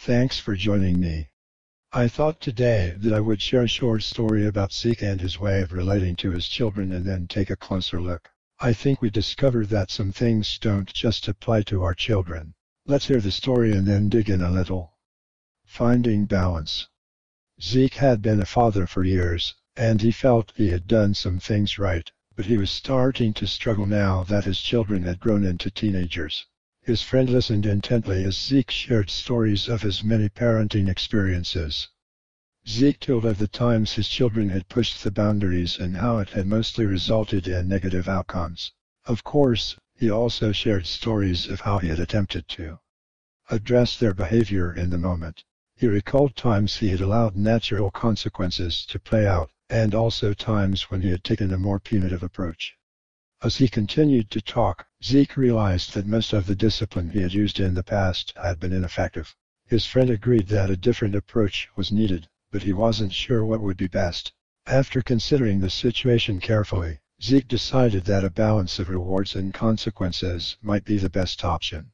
Thanks for joining me. I thought today that I would share a short story about Zeke and his way of relating to his children and then take a closer look. I think we discovered that some things don't just apply to our children. Let's hear the story and then dig in a little. Finding balance. Zeke had been a father for years, and he felt he had done some things right, but he was starting to struggle now that his children had grown into teenagers. His friend listened intently as Zeke shared stories of his many parenting experiences. Zeke told of the times his children had pushed the boundaries and how it had mostly resulted in negative outcomes. Of course, he also shared stories of how he had attempted to address their behavior in the moment. He recalled times he had allowed natural consequences to play out, and also times when he had taken a more punitive approach. As he continued to talk, Zeke realized that most of the discipline he had used in the past had been ineffective. His friend agreed that a different approach was needed, but he wasn't sure what would be best. After considering the situation carefully, Zeke decided that a balance of rewards and consequences might be the best option.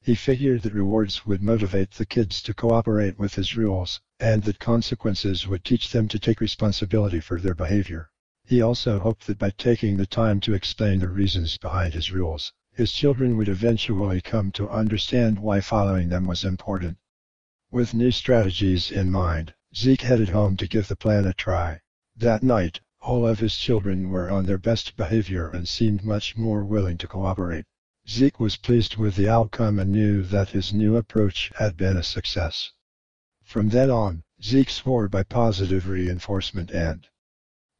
He figured that rewards would motivate the kids to cooperate with his rules, and that consequences would teach them to take responsibility for their behavior. He also hoped that by taking the time to explain the reasons behind his rules, his children would eventually come to understand why following them was important. With new strategies in mind, Zeke headed home to give the plan a try. That night, all of his children were on their best behavior and seemed much more willing to cooperate. Zeke was pleased with the outcome and knew that his new approach had been a success. From then on, Zeke swore by positive reinforcement and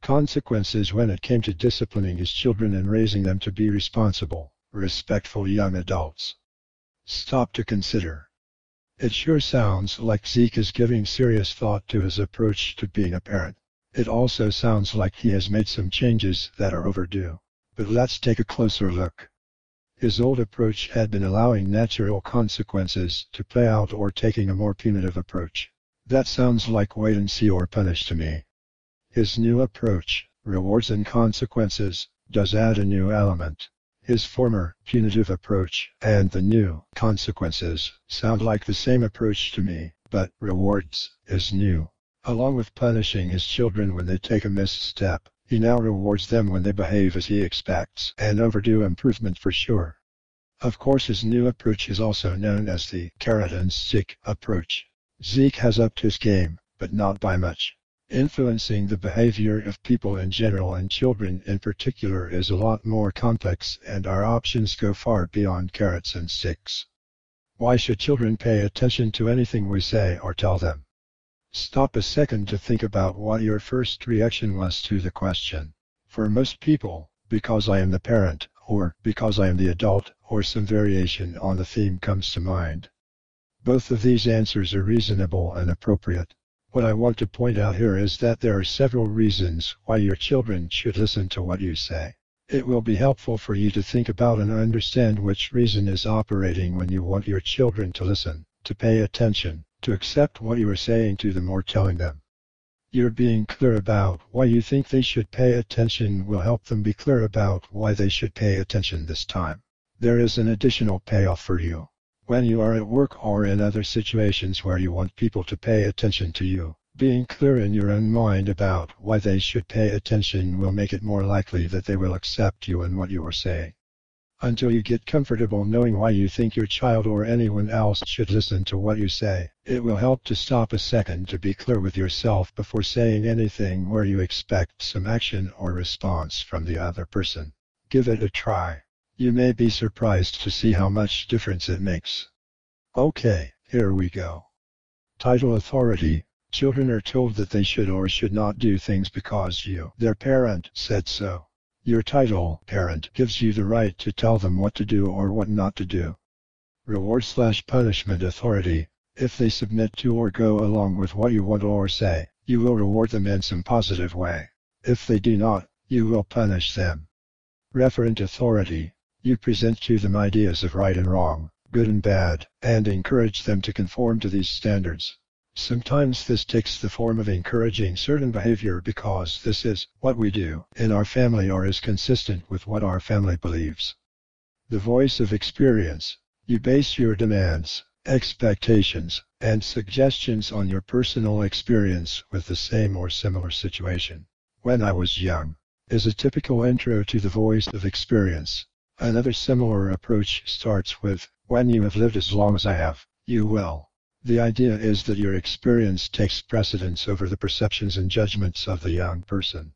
consequences when it came to disciplining his children and raising them to be responsible, respectful young adults. Stop to consider. It sure sounds like Zeke is giving serious thought to his approach to being a parent. It also sounds like he has made some changes that are overdue. But let's take a closer look. His old approach had been allowing natural consequences to play out or taking a more punitive approach. That sounds like wait and see or punish to me. His new approach, rewards and consequences, does add a new element. His former, punitive approach, and the new, consequences, sound like the same approach to me, but rewards is new. Along with punishing his children when they take a misstep, he now rewards them when they behave as he expects, an overdue improvement for sure. Of course his new approach is also known as the carrot and stick approach. Zeke has upped his game, but not by much. Influencing the behavior of people in general and children in particular is a lot more complex and our options go far beyond carrots and sticks. Why should children pay attention to anything we say or tell them? Stop a second to think about what your first reaction was to the question. For most people, because I am the parent, or because I am the adult, or some variation on the theme comes to mind. Both of these answers are reasonable and appropriate. What I want to point out here is that there are several reasons why your children should listen to what you say. It will be helpful for you to think about and understand which reason is operating when you want your children to listen, to pay attention, to accept what you are saying to them or telling them. You're being clear about why you think they should pay attention will help them be clear about why they should pay attention this time. There is an additional payoff for you. When you are at work or in other situations where you want people to pay attention to you, being clear in your own mind about why they should pay attention will make it more likely that they will accept you and what you are saying. Until you get comfortable knowing why you think your child or anyone else should listen to what you say, it will help to stop a second to be clear with yourself before saying anything where you expect some action or response from the other person. Give it a try. You may be surprised to see how much difference it makes. Okay, here we go. Title Authority Children are told that they should or should not do things because you, their parent, said so. Your title, parent, gives you the right to tell them what to do or what not to do. Reward slash punishment authority If they submit to or go along with what you want or say, you will reward them in some positive way. If they do not, you will punish them. Referent authority you present to them ideas of right and wrong, good and bad, and encourage them to conform to these standards. Sometimes this takes the form of encouraging certain behavior because this is what we do in our family or is consistent with what our family believes. The voice of experience. You base your demands, expectations, and suggestions on your personal experience with the same or similar situation. When I was young is a typical intro to the voice of experience. Another similar approach starts with, when you have lived as long as I have, you will. The idea is that your experience takes precedence over the perceptions and judgments of the young person.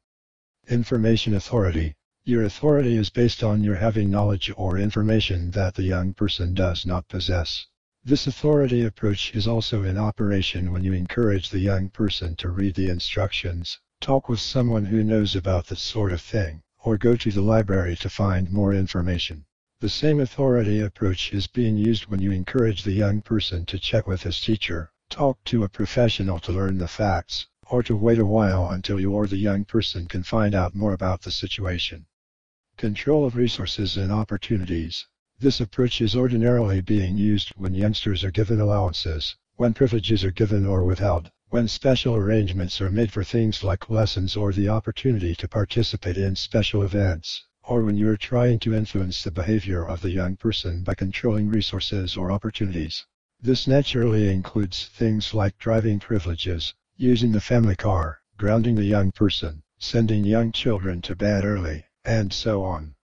Information authority. Your authority is based on your having knowledge or information that the young person does not possess. This authority approach is also in operation when you encourage the young person to read the instructions, talk with someone who knows about that sort of thing, or go to the library to find more information. The same authority approach is being used when you encourage the young person to check with his teacher, talk to a professional to learn the facts, or to wait a while until you or the young person can find out more about the situation. Control of resources and opportunities. This approach is ordinarily being used when youngsters are given allowances, when privileges are given or withheld, when special arrangements are made for things like lessons or the opportunity to participate in special events, or when you are trying to influence the behavior of the young person by controlling resources or opportunities. This naturally includes things like driving privileges, using the family car, grounding the young person, sending young children to bed early, and so on.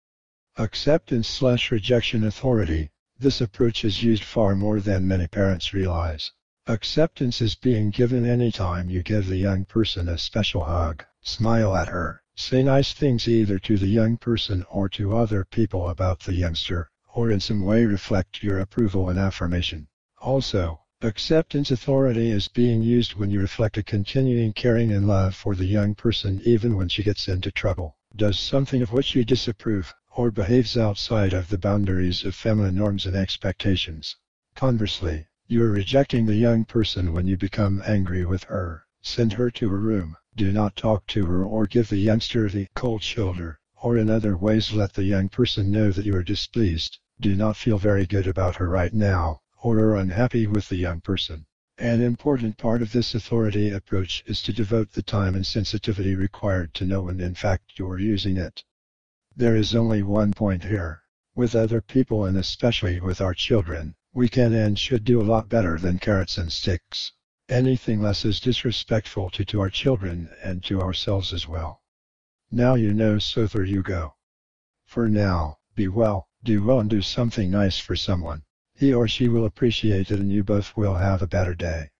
Acceptance slash rejection authority. This approach is used far more than many parents realize. Acceptance is being given anytime you give the young person a special hug, smile at her, say nice things either to the young person or to other people about the youngster, or in some way reflect your approval and affirmation. Also, acceptance authority is being used when you reflect a continuing caring and love for the young person even when she gets into trouble, does something of which you disapprove, or behaves outside of the boundaries of feminine norms and expectations. Conversely, you are rejecting the young person when you become angry with her. Send her to her room. Do not talk to her or give the youngster the cold shoulder, or in other ways let the young person know that you are displeased, do not feel very good about her right now, or are unhappy with the young person. An important part of this authority approach is to devote the time and sensitivity required to know when in fact you are using it. There is only one point here. With other people and especially with our children, we can and should do a lot better than carrots and sticks. Anything less is disrespectful to, to our children and to ourselves as well. Now you know so there you go. For now, be well, do well and do something nice for someone. He or she will appreciate it and you both will have a better day.